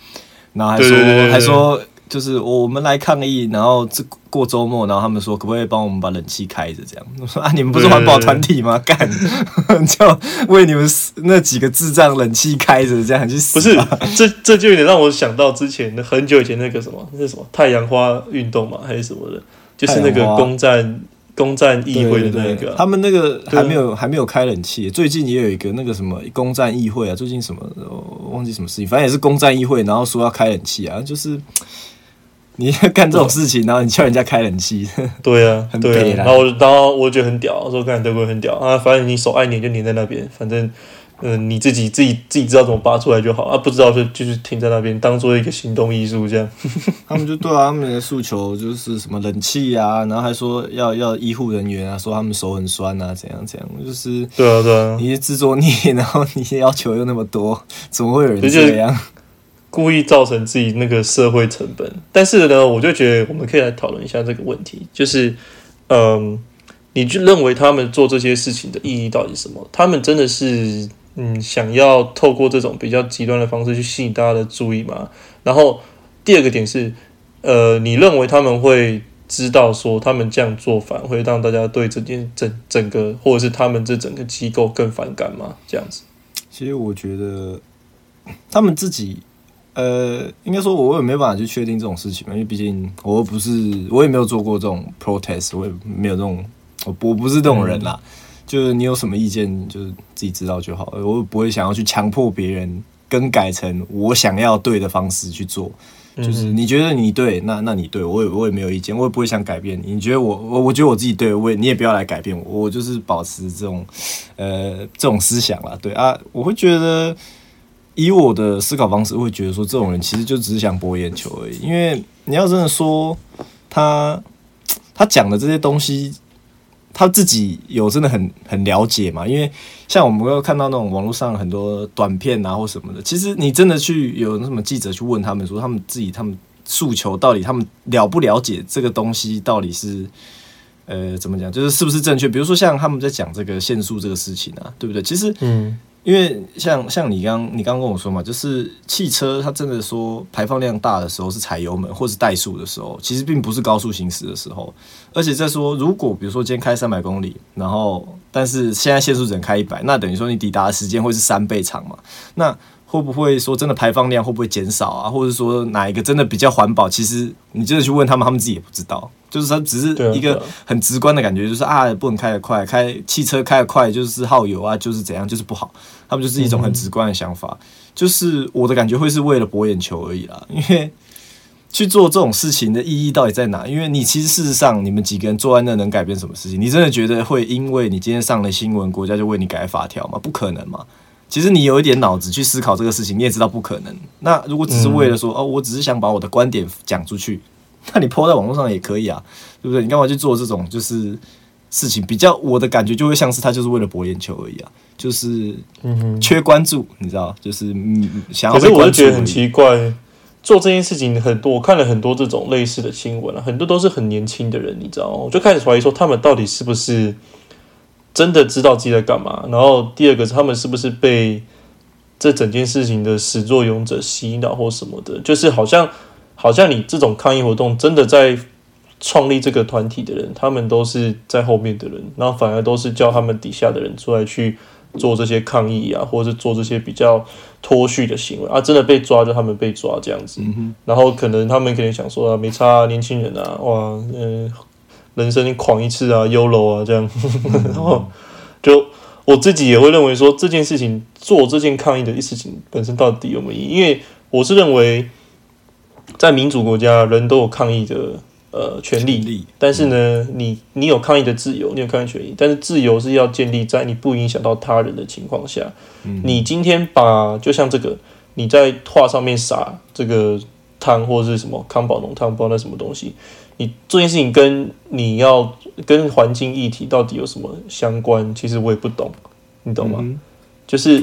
然后还说还说就是我们来抗议，然后这过周末，然后他们说可不可以帮我们把冷气开着这样？我 说啊，你们不是环保团体吗？干，就为你们那几个智障冷气开着这样去死不是，这这就有点让我想到之前的很久以前那个什么，那是什么太阳花运动嘛，还是什么的，就是那个攻占攻占议会的那个。啊、他们那个还没有还没有开冷气，最近也有一个那个什么攻占议会啊，最近什么我忘记什么事情，反正也是攻占议会，然后说要开冷气啊，就是你 干这种事情，然后你叫人家开冷气，对啊，很对啊，然后我然后我觉得很屌，我说看德国人很屌啊，反正你手爱粘就粘在那边，反正嗯、你自己自己自己知道怎么拔出来就好啊，不知道就就是停在那边，当做一个行动艺术这样。他们就对啊，他们的诉求就是什么冷气啊，然后还说要要医护人员啊，说他们手很酸啊，怎样怎样，就是对啊，对啊，你是自作孽，然后你要求又那么多，怎么会有人这样？故意造成自己那个社会成本。但是呢，我就觉得我们可以来讨论一下这个问题，就是嗯，你就认为他们做这些事情的意义到底是什么？他们真的是嗯想要透过这种比较极端的方式去吸引大家的注意吗？然后第二个点是，呃，你认为他们会知道说他们这样做反会让大家对这件整整个或者是他们这整个机构更反感吗？这样子，其实我觉得他们自己，呃，应该说我也没办法去确定这种事情嘛，因为毕竟我又不是，我也没有做过这种 protest，我也没有这种，我我不是这种人啦。就是你有什么意见，就是自己知道就好了，我不会想要去强迫别人更改成我想要对的方式去做。就是嗯你觉得你对，那那你对我也我也没有意见，我也不会想改变你。你觉得我我我觉得我自己对，我也你也不要来改变我，我就是保持这种呃这种思想啦。对啊，我会觉得以我的思考方式，会觉得说这种人其实就只是想博眼球而已。因为你要真的说他他讲的这些东西，他自己有真的很很了解嘛？因为像我们会看到那种网络上很多短片啊或什么的，其实你真的去有什么记者去问他们说，他们自己他们诉求到底他们了不了解这个东西到底是呃怎么讲，就是是不是正确？比如说像他们在讲这个限速这个事情啊，对不对？其实嗯因为像像你刚你刚刚跟我说嘛，就是汽车它真的说排放量大的时候是踩油门或是怠速的时候，其实并不是高速行驶的时候。而且再说，如果比如说今天开三百公里，然后但是现在限速只能开一百，那等于说你抵达的时间会是三倍长嘛？那会不会说真的排放量会不会减少啊？或者说哪一个真的比较环保？其实你真的去问他们，他们自己也不知道。就是它只是一个很直观的感觉，就是啊，不能开得快，开汽车开得快就是耗油啊，就是怎样，就是不好。他们就是一种很直观的想法，就是我的感觉会是为了博眼球而已啦。因为去做这种事情的意义到底在哪？因为你其实事实上，你们几个人坐在那能改变什么事情？你真的觉得会因为你今天上了新闻，国家就为你改法条吗？不可能嘛！其实你有一点脑子去思考这个事情，你也知道不可能。那如果只是为了说、哦，我只是想把我的观点讲出去，那你抛在网络上也可以啊，对不对？你干嘛去做这种就是事情？比较我的感觉就会像是他就是为了博眼球而已啊，就是嗯哼。缺关注，你知道，就是嗯想要可是我就被关注而已。觉得很奇怪，做这件事情很多，我看了很多这种类似的新闻啊，很多都是很年轻的人，你知道吗？我就开始怀疑说，他们到底是不是真的知道自己在干嘛？然后第二个是他们是不是被这整件事情的始作俑者洗脑或什么的？就是好像好像你这种抗议活动真的在创立这个团体的人，他们都是在后面的人，然后反而都是叫他们底下的人出来去做这些抗议啊，或者是做这些比较脱序的行为啊，真的被抓就他们被抓这样子，然后可能他们可能想说啊，没差、啊，年轻人啊，哇，嗯、人生狂一次啊，YOLO 啊这样，然 后就我自己也会认为说这件事情做这件抗议的事情本身到底有没有意义？因为我是认为在民主国家人都有抗议的呃权利，力但是呢，你你有抗议的自由，你有抗议权利，但是自由是要建立在你不影响到他人的情况下。你今天把就像这个，你在画上面撒这个汤或者是什么康宝浓汤，不知道那什么东西，你这件事情跟你要跟环境议题到底有什么相关？其实我也不懂，你懂吗？嗯就是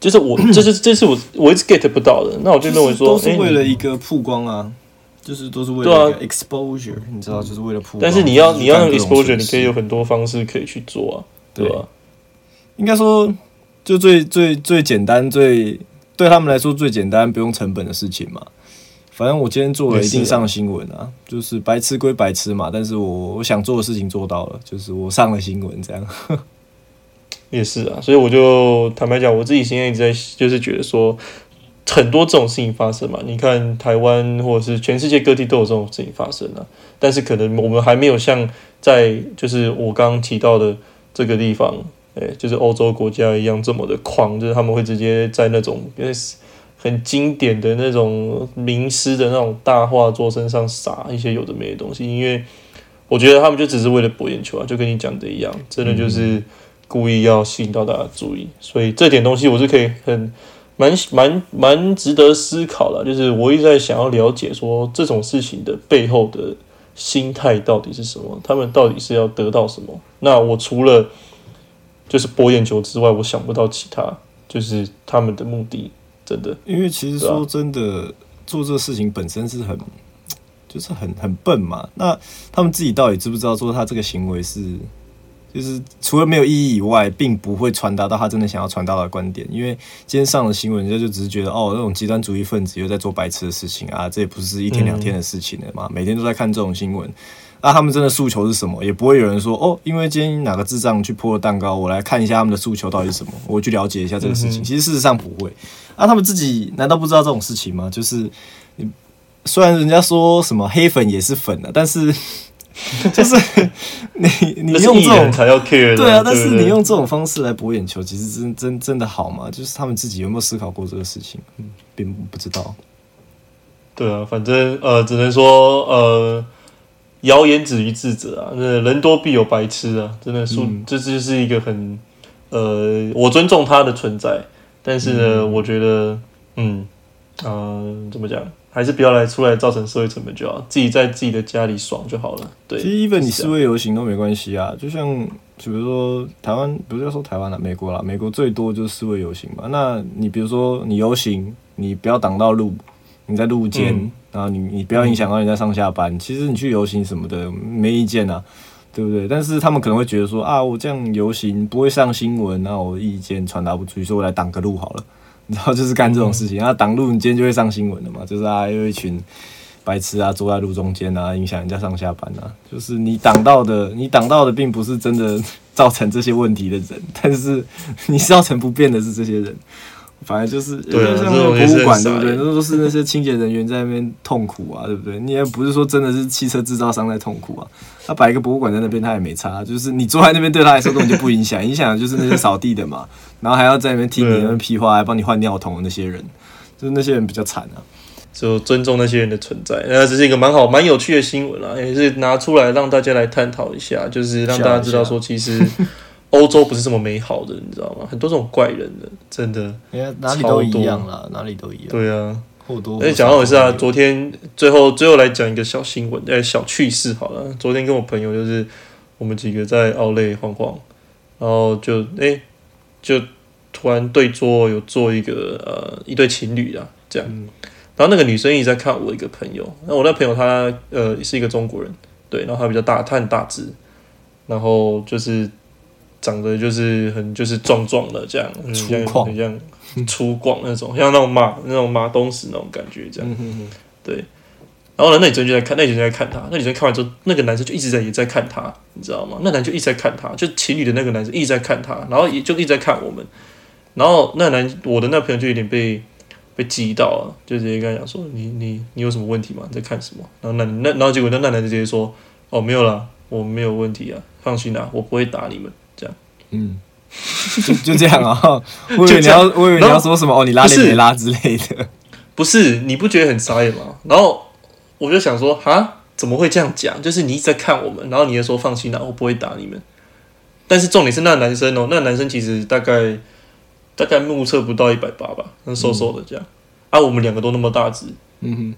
就是我，这是这是我我一直 get 不到的。那我就认为说，都是为了一个曝光啊，就是都是为对啊了 exposure，你知道，就是为了铺。但是你要你要用 exposure，你可以有很多方式可以去做啊，对吧？应该说，就最最最简单、最对他们来说最简单、不用成本的事情嘛。反正我今天做了，一定上新闻啊。就是白痴归白痴嘛，但是我我想做的事情做到了，就是我上了新闻这样。也是啊，所以我就坦白讲，我自己现在一直在就是觉得说，很多这种事情发生嘛。你看台湾或者是全世界各地都有这种事情发生啊，但是可能我们还没有像在就是我刚刚提到的这个地方，诶，就是欧洲国家一样这么的狂，就是他们会直接在那种因为很经典的那种名师的那种大画作身上撒一些有的没的东西，因为我觉得他们就只是为了博眼球啊，就跟你讲的一样，真的就是故意要吸引到大家注意，所以这点东西我是可以很蛮蛮蛮值得思考的，就是我一直在想要了解说这种事情的背后的心态到底是什么，他们到底是要得到什么？那我除了就是博眼球之外，我想不到其他，就是他们的目的，真的。因为其实说真的，做这个事情本身是很，就是很很笨嘛。那他们自己到底知不知道说他这个行为是，就是除了没有意义以外，并不会传达到他真的想要传达的观点。因为今天上了新闻，人家就只是觉得哦，那种极端主义分子又在做白痴的事情啊，这也不是一天两天的事情了嘛，每天都在看这种新闻。那他们真的诉求是什么？也不会有人说哦，因为今天哪个智障去破了蛋糕，我来看一下他们的诉求到底是什么，我去了解一下这个事情。其实事实上不会。啊，他们自己难道不知道这种事情吗？就是你虽然人家说什么黑粉也是粉啊，但是 就是你你用这种才要 care，对啊，但是你用这种方式来博眼球，其实真真真的好吗？就是他们自己有没有思考过这个事情？嗯，并不知道。对啊，反正呃，只能说呃，谣言止于智者啊，那人多必有白痴啊，真的是，嗯这就是一个很呃，我尊重他的存在，但是呢，我觉得嗯呃，怎么讲，还是不要来出来造成社会成本就好，自己在自己的家里爽就好了。对，其实 even 你示威游行都没关系啊，就像比如说台湾，不是要说台湾啦，美国啦，美国最多就是示威游行嘛。那你比如说你游行，你不要挡到路，你在路肩，嗯然后你你不要影响到人家上下班，其实你去游行什么的没意见啊，对不对？但是他们可能会觉得说啊，我这样游行不会上新闻，那我意见传达不出去，所以我来挡个路好了。然后就是干这种事情，然后挡路，你今天就会上新闻了嘛？就是啊，有一群白痴啊，坐在路中间啊，影响人家上下班啊。就是你挡到的，你挡到的并不是真的 造成这些问题的人，但是你造成不便的是这些人。反正就是，对啊就像那个博物馆，对不对？那都是那些清洁人员在那边痛苦啊，对不对？你也不是说真的是汽车制造商在痛苦啊。他摆一个博物馆在那边，他也没差，就是你坐在那边对他来说根本就不影响，影响的就是那些扫地的嘛，然后还要在那边听你那边屁话，还帮你换尿桶的那些人，就是那些人比较惨啊。就尊重那些人的存在，那这是一个蛮好、蛮有趣的新闻啦，也是拿出来让大家来探讨一下，就是让大家知道说，其实 欧洲不是这么美好的，你知道吗？很多这种怪人的，真的。哪里都一样啦，哪里都一样，对啊，或多或而且少讲到也是啊，昨天最后最后来讲一个小新闻，呃，小趣事好了。昨天跟我朋友就是我们几个在奥莱晃晃，然后就诶、就突然对桌有做一个呃一对情侣啊，这样。嗯然后那个女生一直在看我一个朋友，那我那朋友他呃是一个中国人，对，然后他比较大，他很大只，然后就是长得就是很就是壮壮的这样，很像粗犷很像 粗犷那种，像那种马那种马东石那种感觉这样。嗯哼哼对。然后呢，那女生就在看，那女生就在看他，那女生看完之后，那个男生就一直在也在看他，你知道吗？那男就一直在看他，就情侣的那个男生一直在看他，然后也就一直在看我们。然后那男我的那朋友就有点被被激到了，就直接跟他讲说：“你你你有什么问题吗？你在看什么？”然后那那然后结果那那男的直接说：“哦，没有啦，我没有问题啊，放心啦，我不会打你们。”嗯，就就这样啊。我以为你要，我以为你要说什么哦，你拉链没拉之类的。不是你不觉得很傻眼吗？然后我就想说，哈，怎么会这样讲？就是你一直在看我们，然后你也说放心啦，我不会打你们。但是重点是那个男生哦，那个男生其实大概大概目测不到一百八吧，很瘦瘦的这样。啊，我们两个都那么大只，嗯哼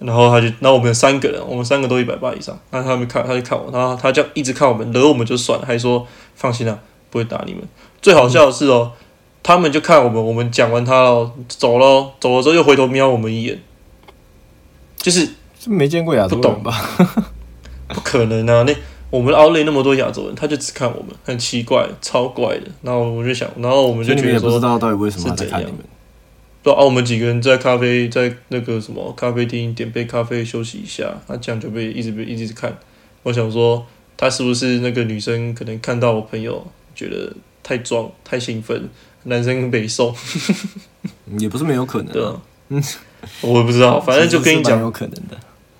然后他就，然后我们有三个人，我们三个都一百八以上。那他们看，他就看我，他他这样一直看我们，惹我们就算了，还说放心啦，不会打你们。最好笑的是哦，他们就看我们，我们讲完他喽，走了，走了之后又回头瞄我们一眼，就是没见过亚洲人不懂吧？不可能啊！那我们奥莱那么多亚洲人，他就只看我们，很奇怪，超怪的。然后我就想，然后我们就觉得说，不知道到底为什么在看你们。对啊，我们几个人在咖啡，在那个什么咖啡厅点杯咖啡休息一下，他这样就被一直被一直看。我想说，他是不是那个女生可能看到我朋友觉得太装太兴奋，男生北宋 也不是没有可能。对啊，嗯，我不知道，反正就跟你讲，有可能的。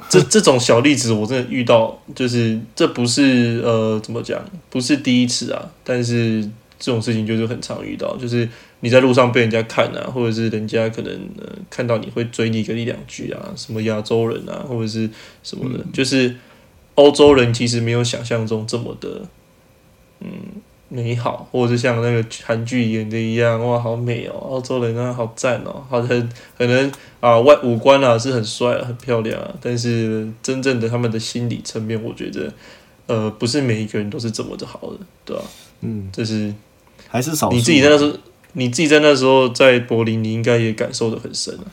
这这种小例子我真的遇到，就是这不是呃怎么讲，不是第一次啊，但是这种事情就是很常遇到，就是你在路上被人家看啊，或者是人家可能呃看到你会追你个一两句啊，什么亚洲人啊，或者是什么的，就是欧洲人其实没有想象中这么的嗯美好，或者是像那个韩剧演的一样，哇好美哦，澳洲人啊好赞哦，好很可能。啊，外五官啊是很帅、啊很漂亮啊，但是真正的他们的心理层面，我觉得，呃，不是每一个人都是这么的好的，对吧？嗯，这是还是少。你自己在那时候，你自己在那时候在柏林，你应该也感受的很深啊。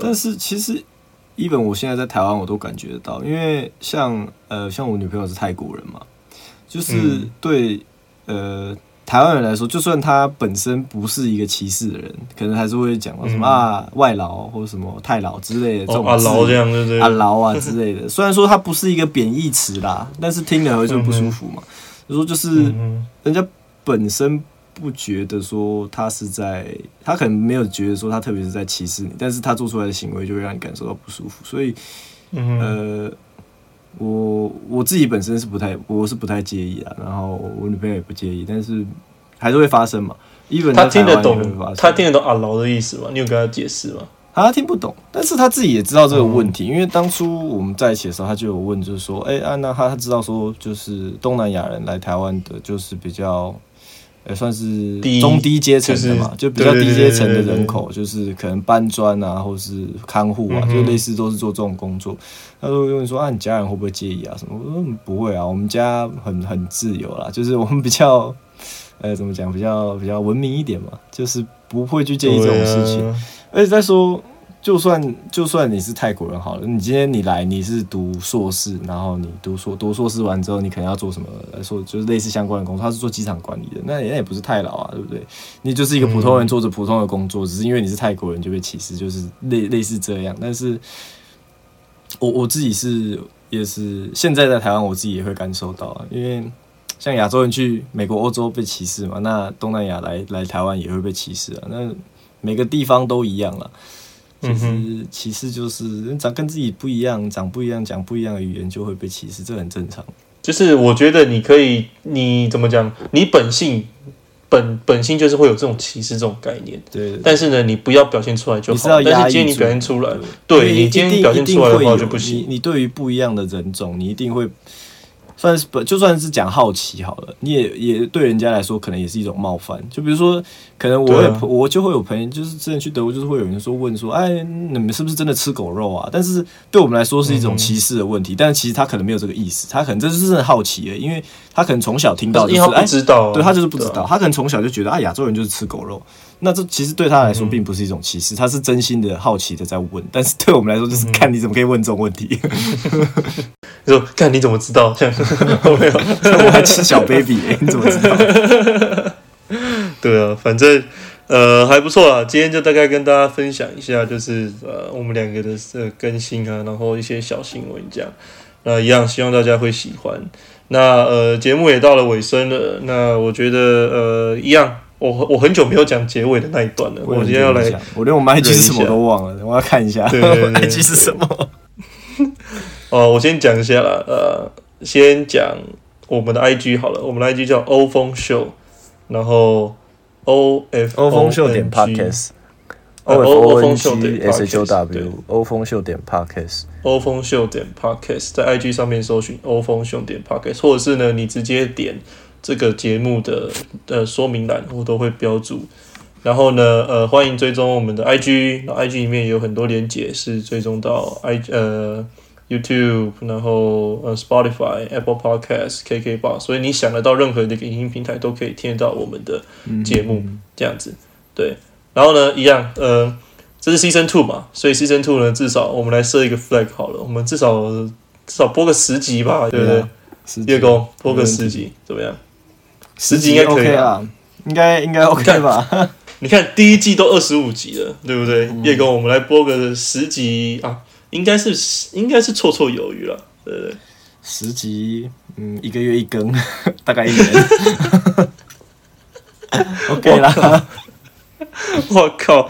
但是其实，一本我现在在台湾，我都感觉得到，因为像呃，像我女朋友是泰国人嘛，就是对呃。台湾人来说，就算他本身不是一个歧视的人，可能还是会讲到什么啊外劳或者什么太老之类的这种啊劳这样对对啊劳啊之类的。虽然说它不是一个贬义词啦，但是听了会就不舒服嘛。就说就是人家本身不觉得说他是在，他可能没有觉得说他特别是在歧视你，但是他做出来的行为就会让你感受到不舒服。所以呃，我我自己本身是不太，我是不太介意啊。然后我女朋友也不介意，但是。还是会发生嘛？一本他听得懂，他听得懂阿劳的意思吗？你有跟他解释吗？他听不懂，但是他自己也知道这个问题，因为当初我们在一起的时候，他就有问，就是说，哎，啊，娜他他知道说，就是东南亚人来台湾的，就是比较，也算是中低阶层的嘛，就比较低阶层的人口，就是可能搬砖啊，或是看护啊，就类似都是做这种工作。他说问说啊，你家人会不会介意啊？什么？我说不会啊，我们家很很自由啦，就是我们比较。呃，怎么讲比较比较文明一点嘛？就是不会去介意这种事情。而且再说，就算就算你是泰国人好了，你今天你来你是读硕士，然后你读硕读硕士完之后，你可能要做什么？来说就是类似相关的工作，他是做机场管理的，那也也不是太老啊，对不对？你就是一个普通人做着普通的工作，只是因为你是泰国人就被歧视，就是类类似这样。但是，我我自己是也是现在在台湾，我自己也会感受到啊，因为。像亚洲人去美国、欧洲被歧视嘛？那东南亚来来台湾也会被歧视啊。那每个地方都一样了。其实歧视就是长跟自己不一样、长不一样、讲不一样的语言就会被歧视，这很正常。就是我觉得你可以，你怎么讲？你本性本本性就是会有这种歧视这种概念。对。但是呢，你不要表现出来就好。但是今天你表现出来，对你今天表现出来的话就不行。你对于不一样的人种，你一定会。算是不就算是讲好奇好了，你也也对人家来说可能也是一种冒犯。就比如说，可能我也我就会有朋友，就是之前去德国，就是会有人说问说，哎，你们是不是真的吃狗肉啊？但是对我们来说是一种歧视的问题，但是其实他可能没有这个意思，他可能这是好奇诶，因为他可能从小听到就是哎，知道，对他就是不知道，他可能从小就觉得啊，亚洲人就是吃狗肉。那这其实对他来说并不是一种歧视，他是真心的好奇的在问。但是对我们来说，就是看你怎么可以问这种问题。说看你怎么知道？像 没有，我还吃小 baby，你怎么知道？对啊，反正呃还不错啊。今天就大概跟大家分享一下，就是呃我们两个的呃更新啊，然后一些小新闻这样。那一样希望大家会喜欢。那呃节目也到了尾声了，那我觉得呃一样。我我很久没有讲结尾的那一段了，我今天要来，我连我们 IG 是什么都忘了，我要看一下，对对对，IG 是什么？哦，我先讲一下啦，呃，先讲我们的 IG 好了，我们的 IG 叫欧风秀，然后 O F 欧风秀点 Podcast，O F O N G S H O W，欧风秀点 Podcast，欧风秀点 Podcast，在 IG 上面搜寻欧风秀点 Podcast，或者是呢，你直接点。这个节目的呃说明栏我都会标注，然后呢呃欢迎追踪我们的 IG，然后 IG 里面有很多连接是追踪到 I 呃 YouTube，然后呃 Spotify、Apple Podcast、KK Box，所以你想得到任何的一个影音平台都可以听得到我们的节目这样子，对，然后呢一样呃这是 Season Two 嘛，所以 Season Two 呢，至少我们来设一个 flag 好了，我们至少至少播个十集吧，对不对？月工播个十集怎么样？十集应该可以。啊，应该应该 OK 吧？你看第一季都二十五集了，对不对？嗯叶工，我们来播个十集啊，应该是应该是绰绰有余了，对不对？十集，嗯，一个月一更，大概一年。OK 啦，我靠，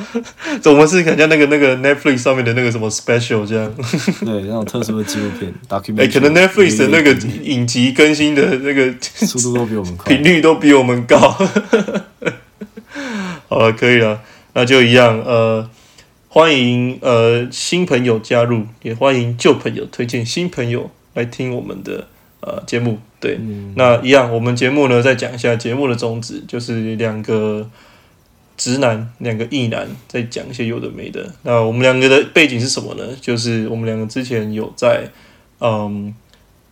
我们是很像那个那个 Netflix 上面的那个什么 special 这样，对，那种特殊的纪录片 哎、可能 Netflix 的那个影集更新的那个速度都比我们快频。率都比我们高。好了，可以了，那就一样，呃，欢迎呃新朋友加入，也欢迎旧朋友推荐新朋友来听我们的呃节目。对，嗯，那一样，我们节目呢再讲一下节目的宗旨，就是两个直男，两个异男在讲一些有的没的。那我们两个的背景是什么呢？就是我们两个之前有在嗯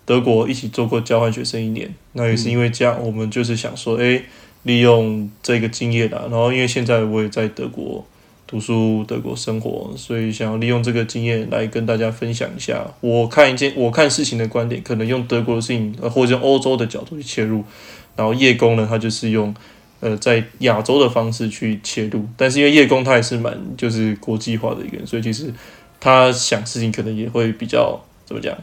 德国一起做过交换学生一年，那也是因为这样，我们就是想说，诶，利用这个经验啊，然后因为现在我也在德国。读书、德国生活，所以想要利用这个经验来跟大家分享一下我看一件我看事情的观点，可能用德国的事情，或者用欧洲的角度去切入。然后叶公呢，他就是用呃在亚洲的方式去切入，但是因为叶公他也是蛮就是国际化的一个人，所以其实他想事情可能也会比较怎么讲，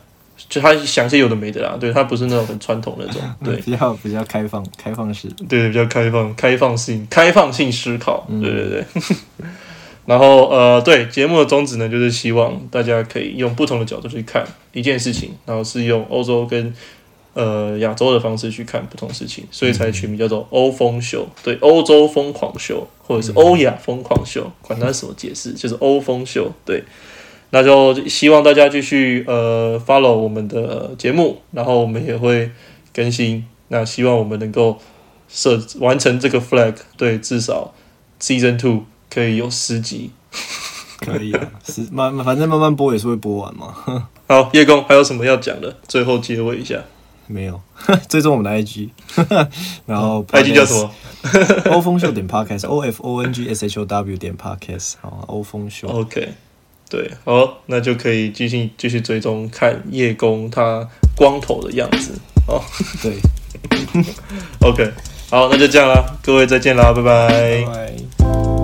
就他想些有的没的啦，对他不是那种很传统那种，对 比较比较开放开放式。对，比较开放、开放性、开放性思考，对对对。然后呃，对节目的宗旨呢，就是希望大家可以用不同的角度去看一件事情，然后是用欧洲跟呃亚洲的方式去看不同事情，所以才取名叫做欧风秀，对，欧洲疯狂秀或者是欧亚疯狂秀，管它什么解释，就是欧风秀，对。那就希望大家继续呃 follow 我们的节目，然后我们也会更新。那希望我们能够设完成这个 flag，对，至少 season two 可以有十集。可以啊，是慢反正慢慢播也是会播完嘛。好，叶工还有什么要讲的？最后结尾一下没有，追踪我们的 IG，然后，IG 叫什么？欧风秀点 Podcast，O F O N G S H O W 点 Podcast，好，欧风秀。OK，对，好，那就可以继续继续追踪看叶公他光头的样子。哦对，，OK，好，那就这样啦，各位再见啦，拜拜拜拜。